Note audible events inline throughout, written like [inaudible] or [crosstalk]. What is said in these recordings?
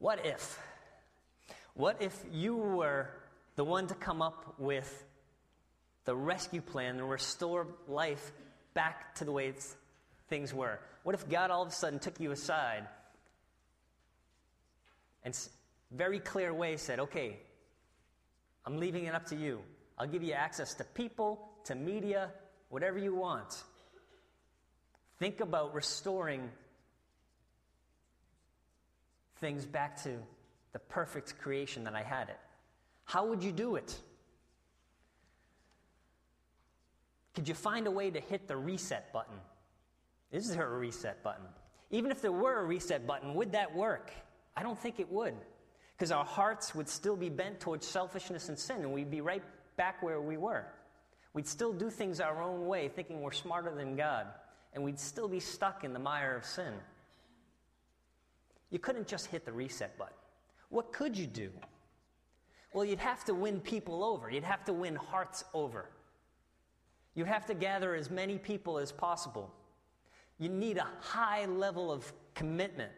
What if? What if you were the one to come up with the rescue plan and restore life back to the way things were? What if God all of a sudden took you aside and very clear way said, okay, I'm leaving it up to you. I'll give you access to people, to media, whatever you want. Think about restoring things back to the perfect creation that I had it. How would you do it? Could you find a way to hit the reset button? Is there a reset button? Even if there were a reset button, would that work? I don't think it would. Because our hearts would still be bent towards selfishness and sin, and we'd be right back where we were. We'd still do things our own way, thinking we're smarter than God, and we'd still be stuck in the mire of sin. You couldn't just hit the reset button. What could you do? Well, you'd have to win people over, you'd have to win hearts over. You'd have to gather as many people as possible. You need a high level of commitment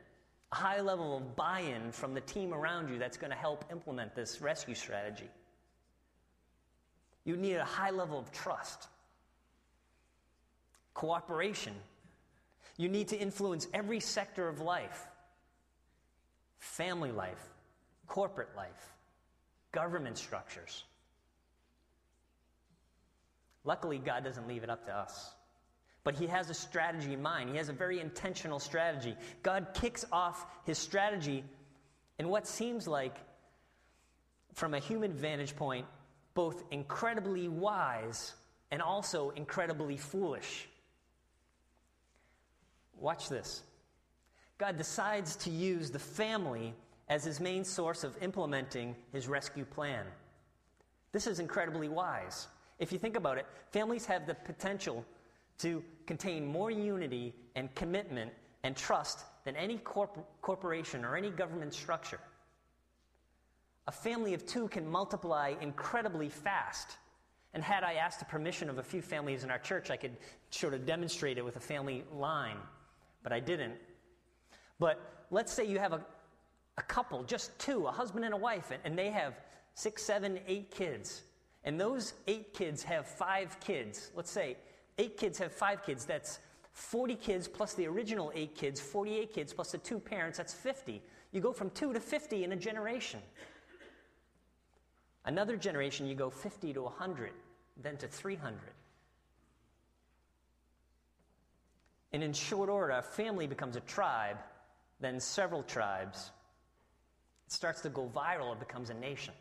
a high level of buy in from the team around you that's going to help implement this rescue strategy. You need a high level of trust, cooperation. You need to influence every sector of life family life, corporate life, government structures. Luckily, God doesn't leave it up to us. But he has a strategy in mind. He has a very intentional strategy. God kicks off his strategy in what seems like, from a human vantage point, both incredibly wise and also incredibly foolish. Watch this. God decides to use the family as his main source of implementing his rescue plan. This is incredibly wise. If you think about it, families have the potential to contain more unity and commitment and trust than any corp- corporation or any government structure. A family of two can multiply incredibly fast. And had I asked the permission of a few families in our church, I could sort of demonstrate it with a family line, but I didn't. But let's say you have a, a couple, just two, a husband and a wife, and, and they have six, seven, eight kids. And those eight kids have five kids. Let's say eight kids have five kids. That's 40 kids plus the original eight kids, 48 kids plus the two parents, that's 50. You go from two to 50 in a generation. Another generation, you go 50 to 100, then to 300. And in short order, a family becomes a tribe, then several tribes. It starts to go viral, it becomes a nation.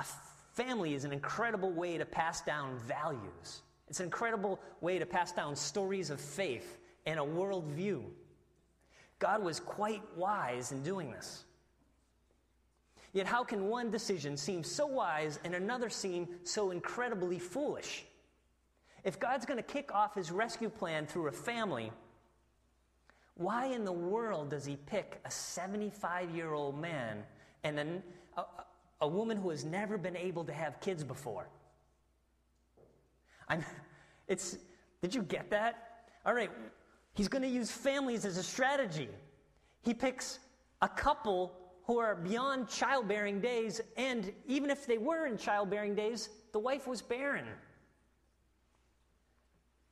A Family is an incredible way to pass down values. It's an incredible way to pass down stories of faith and a worldview. God was quite wise in doing this. Yet, how can one decision seem so wise and another seem so incredibly foolish? If God's going to kick off his rescue plan through a family, why in the world does he pick a 75 year old man and a, a, a woman who has never been able to have kids before. I'm, it's, did you get that? All right, he's going to use families as a strategy. He picks a couple who are beyond childbearing days, and even if they were in childbearing days, the wife was barren.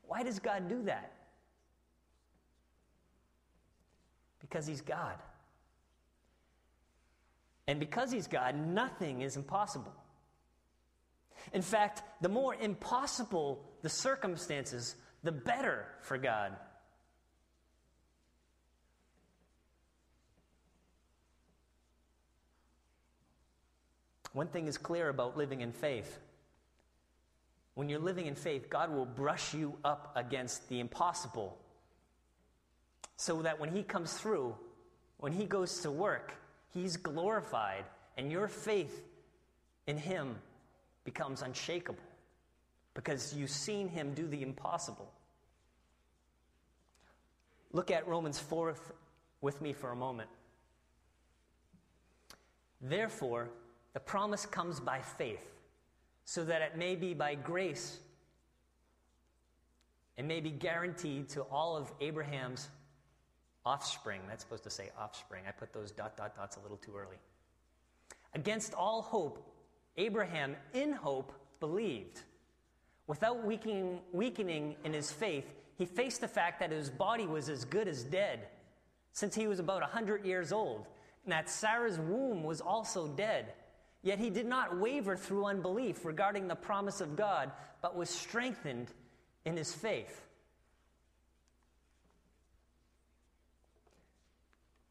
Why does God do that? Because He's God. And because He's God, nothing is impossible. In fact, the more impossible the circumstances, the better for God. One thing is clear about living in faith. When you're living in faith, God will brush you up against the impossible so that when He comes through, when He goes to work, He's glorified, and your faith in Him becomes unshakable because you've seen Him do the impossible. Look at Romans 4 with me for a moment. Therefore, the promise comes by faith, so that it may be by grace and may be guaranteed to all of Abraham's offspring. That's supposed to say offspring. I put those dot, dot, dots a little too early. Against all hope, Abraham, in hope, believed. Without weakening, weakening in his faith, he faced the fact that his body was as good as dead since he was about 100 years old, and that Sarah's womb was also dead. Yet he did not waver through unbelief regarding the promise of God, but was strengthened in his faith.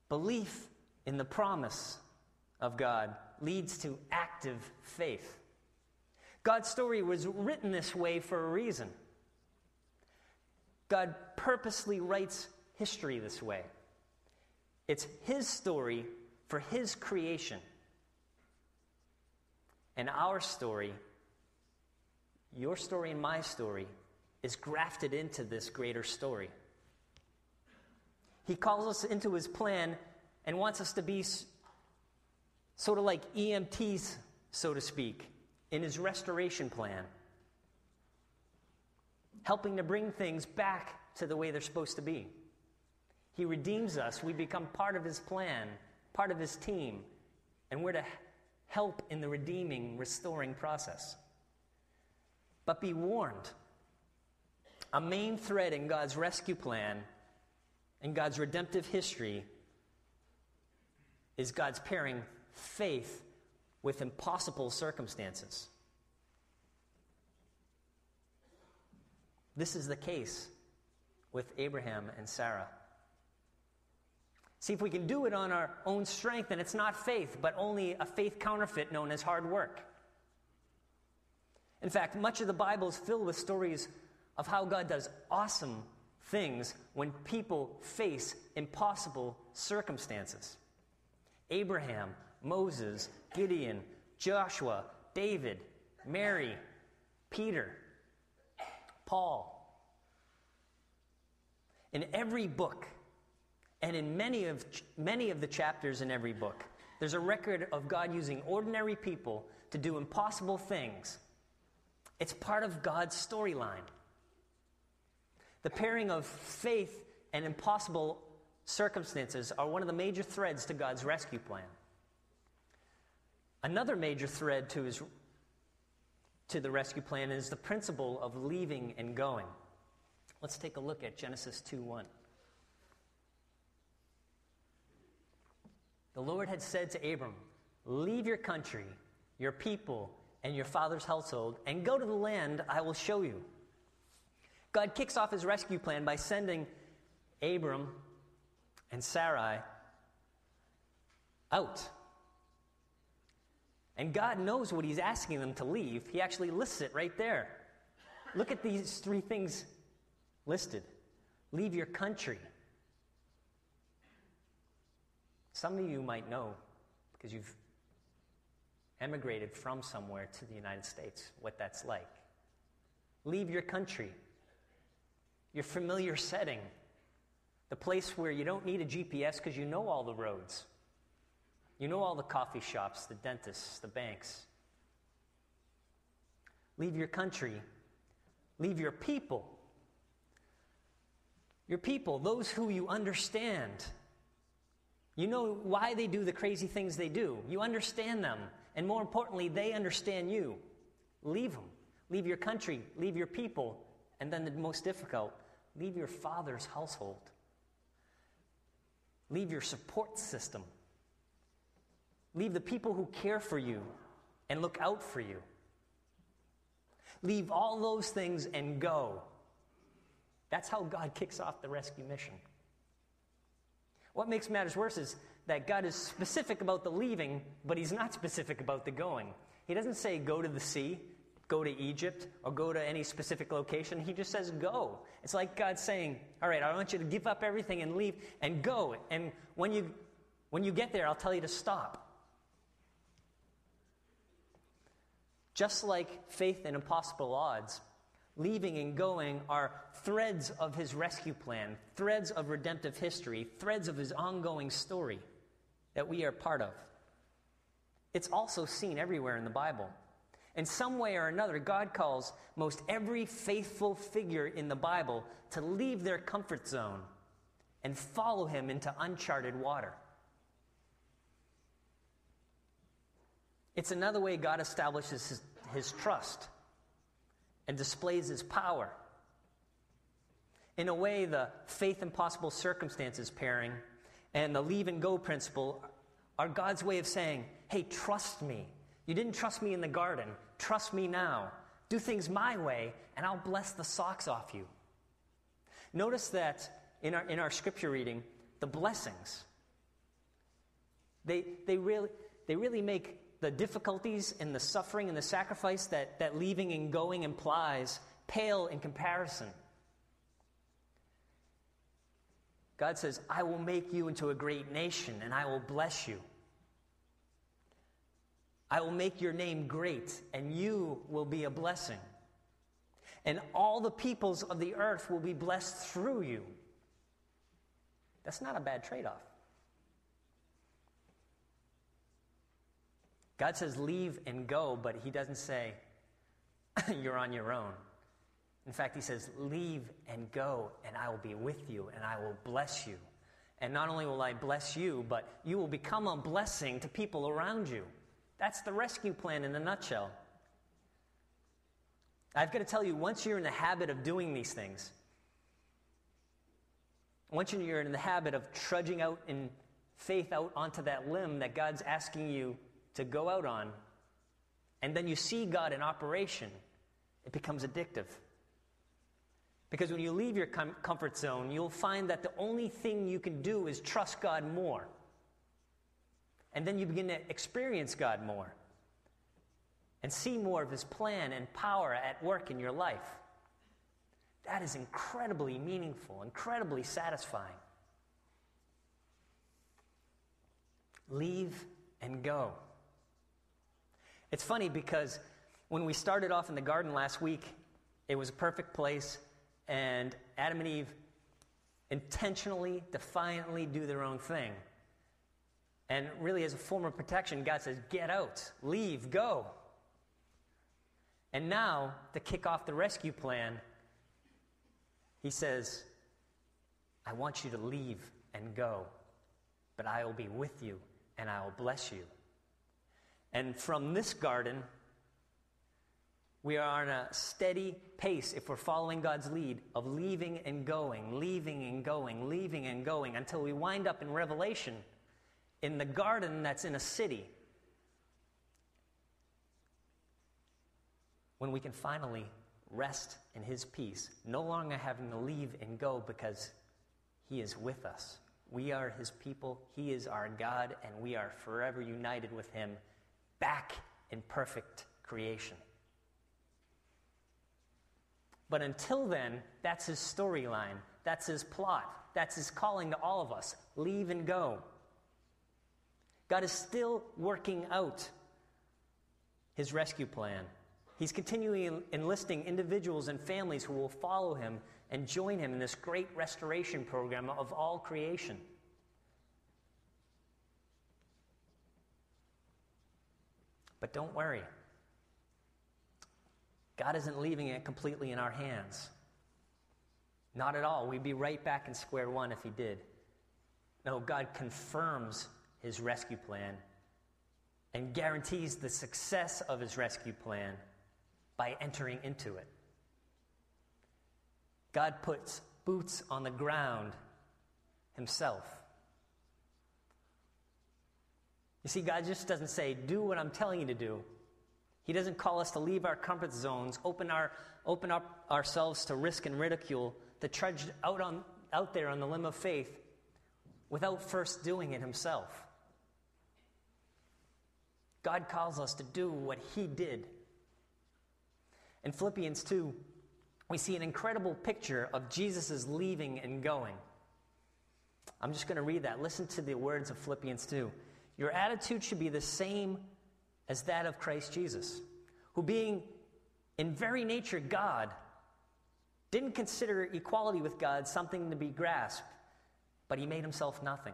Belief in the promise of God leads to active faith. God's story was written this way for a reason. God purposely writes history this way. It's His story for His creation. And our story, your story and my story, is grafted into this greater story. He calls us into His plan and wants us to be sort of like EMTs, so to speak, in His restoration plan, helping to bring things back to the way they're supposed to be. He redeems us, we become part of His plan, part of His team, and we're to help in the redeeming, restoring process. But be warned a main thread in God's rescue plan and God's redemptive history is God's pairing faith with impossible circumstances. This is the case with Abraham and Sarah. See if we can do it on our own strength, and it's not faith, but only a faith counterfeit known as hard work. In fact, much of the Bible is filled with stories of how God does awesome things when people face impossible circumstances. Abraham, Moses, Gideon, Joshua, David, Mary, Peter, Paul. In every book, and in many of, many of the chapters in every book, there's a record of God using ordinary people to do impossible things. It's part of God's storyline. The pairing of faith and impossible circumstances are one of the major threads to God's rescue plan. Another major thread to, his, to the rescue plan is the principle of leaving and going. Let's take a look at Genesis 2 1. The Lord had said to Abram, Leave your country, your people, and your father's household, and go to the land I will show you. God kicks off his rescue plan by sending Abram and Sarai out. And God knows what he's asking them to leave. He actually lists it right there. Look at these three things listed leave your country, some of you might know, because you've emigrated from somewhere to the United States, what that's like. Leave your country, your familiar setting, the place where you don't need a GPS because you know all the roads. You know all the coffee shops, the dentists, the banks. Leave your country. Leave your people. Your people, those who you understand, you know why they do the crazy things they do. You understand them. And more importantly, they understand you. Leave them. Leave your country. Leave your people. And then the most difficult, leave your father's household. Leave your support system. Leave the people who care for you and look out for you. Leave all those things and go. That's how God kicks off the rescue mission. What makes matters worse is that God is specific about the leaving, but He's not specific about the going. He doesn't say, go to the sea, go to Egypt, or go to any specific location. He just says, go. It's like God saying, all right, I want you to give up everything and leave and go. And when you, when you get there, I'll tell you to stop. Just like faith in impossible odds, leaving and going are threads of his rescue plan, threads of redemptive history, threads of his ongoing story that we are part of. It's also seen everywhere in the Bible. In some way or another, God calls most every faithful figure in the Bible to leave their comfort zone and follow him into uncharted water. It's another way God establishes his, his trust and displays his power. In a way, the faith and possible circumstances pairing and the leave and go principle are God's way of saying, hey, trust me. You didn't trust me in the garden. Trust me now. Do things my way, and I'll bless the socks off you. Notice that in our, in our scripture reading, the blessings, they, they, really, they really make the difficulties and the suffering and the sacrifice that, that leaving and going implies pale in comparison. God says, I will make you into a great nation and I will bless you. I will make your name great and you will be a blessing. And all the peoples of the earth will be blessed through you. That's not a bad trade off. God says, leave and go, but He doesn't say, [laughs] you're on your own. In fact, He says, leave and go, and I will be with you, and I will bless you. And not only will I bless you, but you will become a blessing to people around you. That's the rescue plan in a nutshell. I've got to tell you, once you're in the habit of doing these things, once you're in the habit of trudging out in faith out onto that limb that God's asking you to go out on, and then you see God in operation, it becomes addictive. Because when you leave your com- comfort zone, you'll find that the only thing you can do is trust God more. And then you begin to experience God more and see more of His plan and power at work in your life. That is incredibly meaningful, incredibly satisfying. Leave and go. It's funny because when we started off in the garden last week, it was a perfect place, and Adam and Eve intentionally, defiantly do their own thing. And really, as a form of protection, God says, Get out, leave, go. And now, to kick off the rescue plan, He says, I want you to leave and go, but I will be with you and I will bless you. And from this garden, we are on a steady pace, if we're following God's lead, of leaving and going, leaving and going, leaving and going, until we wind up in Revelation in the garden that's in a city. When we can finally rest in His peace, no longer having to leave and go because He is with us. We are His people, He is our God, and we are forever united with Him back in perfect creation. But until then, that's his storyline, that's his plot, that's his calling to all of us leave and go. God is still working out his rescue plan. He's continually enlisting individuals and families who will follow him and join him in this great restoration program of all creation. But don't worry. God isn't leaving it completely in our hands. Not at all. We'd be right back in square one if He did. No, God confirms His rescue plan and guarantees the success of His rescue plan by entering into it. God puts boots on the ground Himself. You see, God just doesn't say, do what I'm telling you to do. He doesn't call us to leave our comfort zones, open, our, open up ourselves to risk and ridicule, to trudge out, on, out there on the limb of faith without first doing it himself. God calls us to do what he did. In Philippians 2, we see an incredible picture of Jesus' leaving and going. I'm just going to read that. Listen to the words of Philippians 2. Your attitude should be the same as that of Christ Jesus, who, being in very nature God, didn't consider equality with God something to be grasped, but he made himself nothing,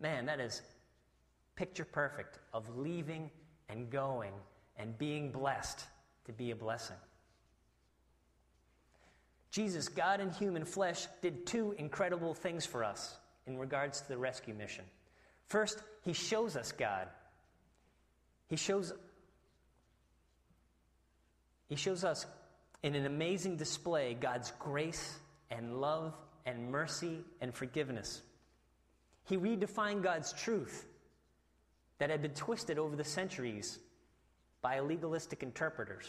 Man, that is picture perfect of leaving and going and being blessed to be a blessing. Jesus, God in human flesh, did two incredible things for us in regards to the rescue mission. First, he shows us God. He shows, he shows us in an amazing display God's grace and love and mercy and forgiveness. He redefined God's truth that had been twisted over the centuries by legalistic interpreters.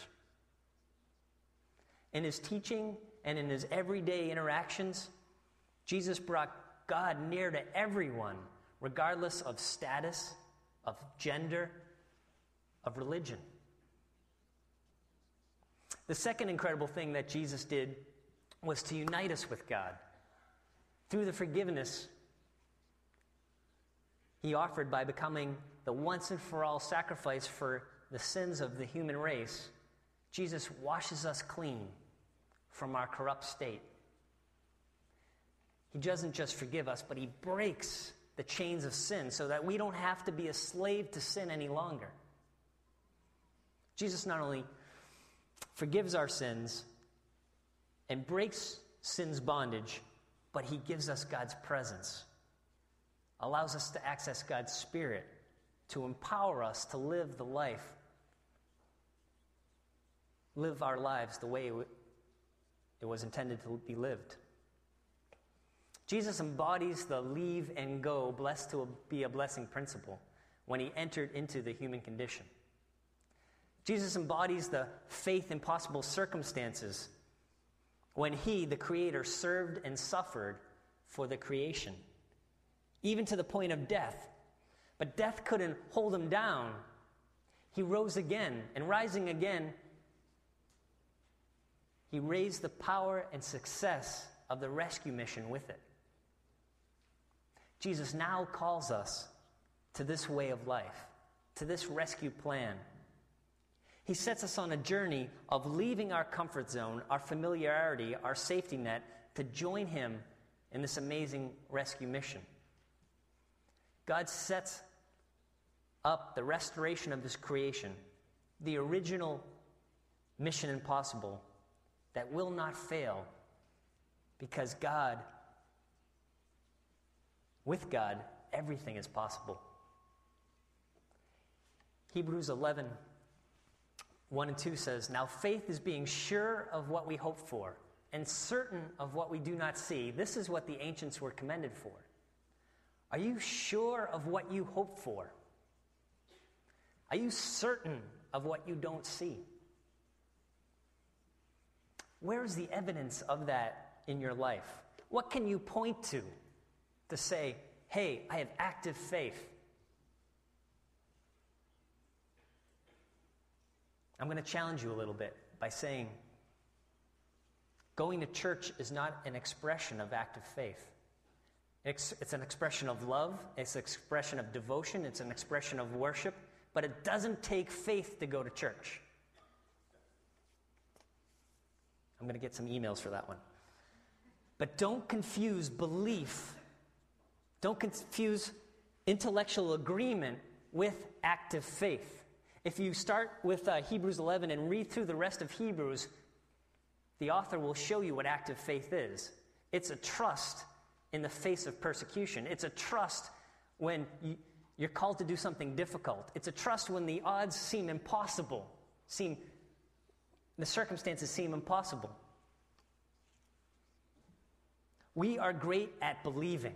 In his teaching and in his everyday interactions, Jesus brought God near to everyone, regardless of status, of gender, of religion. The second incredible thing that Jesus did was to unite us with God through the forgiveness he offered by becoming the once and for all sacrifice for the sins of the human race. Jesus washes us clean from our corrupt state. He doesn't just forgive us, but He breaks the chains of sin so that we don't have to be a slave to sin any longer. Jesus not only forgives our sins and breaks sin's bondage, but He gives us God's presence, allows us to access God's Spirit to empower us to live the life, live our lives the way it was intended to be lived. Jesus embodies the leave and go, blessed to be a blessing principle when he entered into the human condition. Jesus embodies the faith in possible circumstances when he, the Creator, served and suffered for the creation, even to the point of death. But death couldn't hold him down. He rose again, and rising again, he raised the power and success of the rescue mission with it. Jesus now calls us to this way of life, to this rescue plan. He sets us on a journey of leaving our comfort zone, our familiarity, our safety net, to join Him in this amazing rescue mission. God sets up the restoration of His creation, the original mission impossible that will not fail because God, with God, everything is possible. Hebrews 11, 1 and 2 says, Now faith is being sure of what we hope for and certain of what we do not see. This is what the ancients were commended for. Are you sure of what you hope for? Are you certain of what you don't see? Where's the evidence of that in your life? What can you point to to say, hey, I have active faith? I'm going to challenge you a little bit by saying, going to church is not an expression of active faith. It's, it's, an expression of love, it's an expression of devotion, it's an expression of worship, but it doesn't take faith to go to church. I'm going to get some emails for that one. But don't confuse belief, don't confuse intellectual agreement with active faith. If you start with uh, Hebrews 11 and read through the rest of Hebrews, the author will show you what active faith is. It's a trust in the face of persecution, it's a trust when you, you're called to do something difficult, it's a trust when the odds seem impossible, seem the circumstances seem impossible. We are great at believing,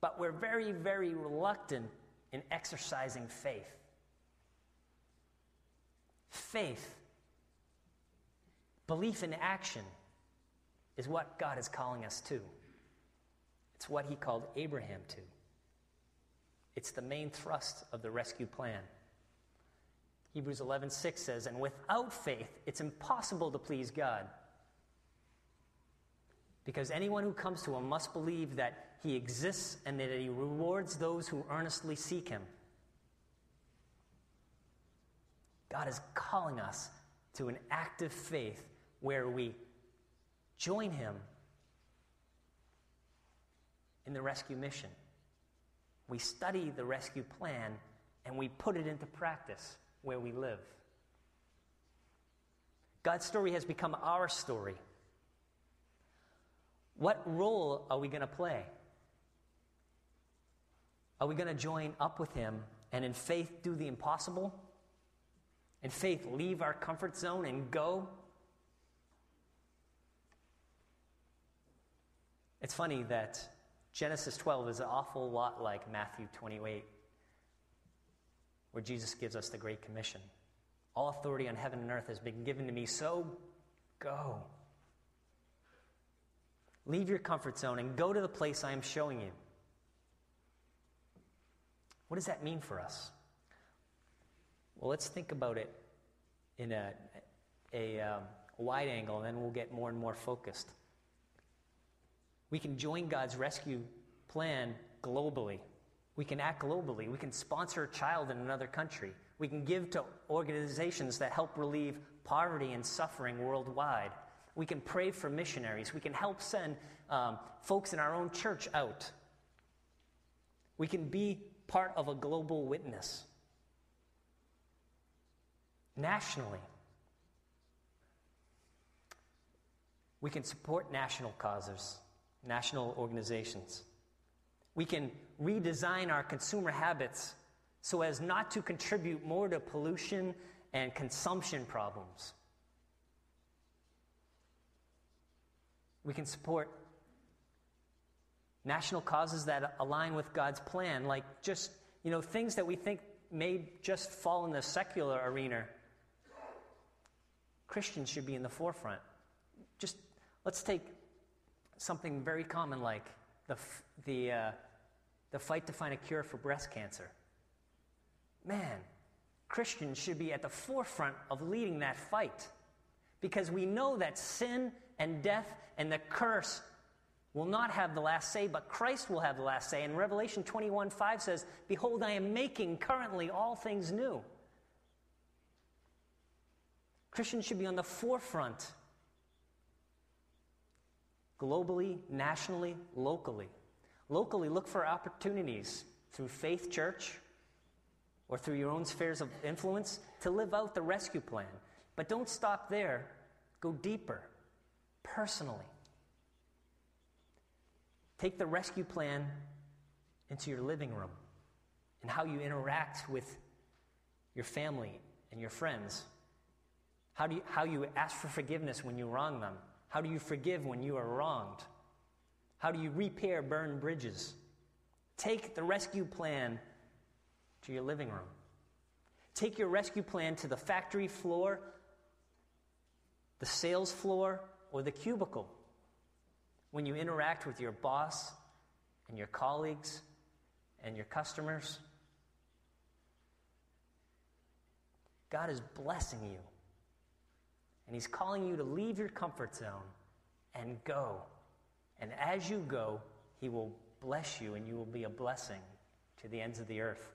but we're very, very reluctant in exercising faith. Faith, belief in action, is what God is calling us to. It's what He called Abraham to. It's the main thrust of the rescue plan. Hebrews 11:6 says, "And without faith, it's impossible to please God." Because anyone who comes to him must believe that he exists and that he rewards those who earnestly seek him. God is calling us to an active faith where we join him in the rescue mission. We study the rescue plan and we put it into practice where we live. God's story has become our story. What role are we going to play? Are we going to join up with Him and in faith do the impossible? In faith, leave our comfort zone and go? It's funny that Genesis 12 is an awful lot like Matthew 28, where Jesus gives us the Great Commission. All authority on heaven and earth has been given to me, so go. Leave your comfort zone and go to the place I am showing you. What does that mean for us? Well, let's think about it in a, a, um, wide angle, and then we'll get more and more focused. We can join God's rescue plan globally. We can act globally. We can sponsor a child in another country. We can give to organizations that help relieve poverty and suffering worldwide. We can pray for missionaries. We can help send um, folks in our own church out. We can be part of a global witness nationally. We can support national causes, national organizations. We can redesign our consumer habits so as not to contribute more to pollution and consumption problems. We can support national causes that align with God's plan, like just, you know, things that we think may just fall in the secular arena. Christians should be in the forefront. Just let's take something very common like the, the, uh, the fight to find a cure for breast cancer. Man, Christians should be at the forefront of leading that fight because we know that sin and death and the curse will not have the last say, but Christ will have the last say. And Revelation 21 5 says, Behold, I am making currently all things new. Christians should be on the forefront globally, nationally, locally. Locally, look for opportunities through Faith Church or through your own spheres of influence to live out the rescue plan. But don't stop there, go deeper, personally. Take the rescue plan into your living room and how you interact with your family and your friends. How, do you, how you ask for forgiveness when you wrong them. How do you forgive when you are wronged? How do you repair burned bridges? Take the rescue plan to your living room. Take your rescue plan to the factory floor, the sales floor, or the cubicle when you interact with your boss and your colleagues and your customers. God is blessing you. And He's calling you to leave your comfort zone and go. And as you go, He will bless you and you will be a blessing to the ends of the earth.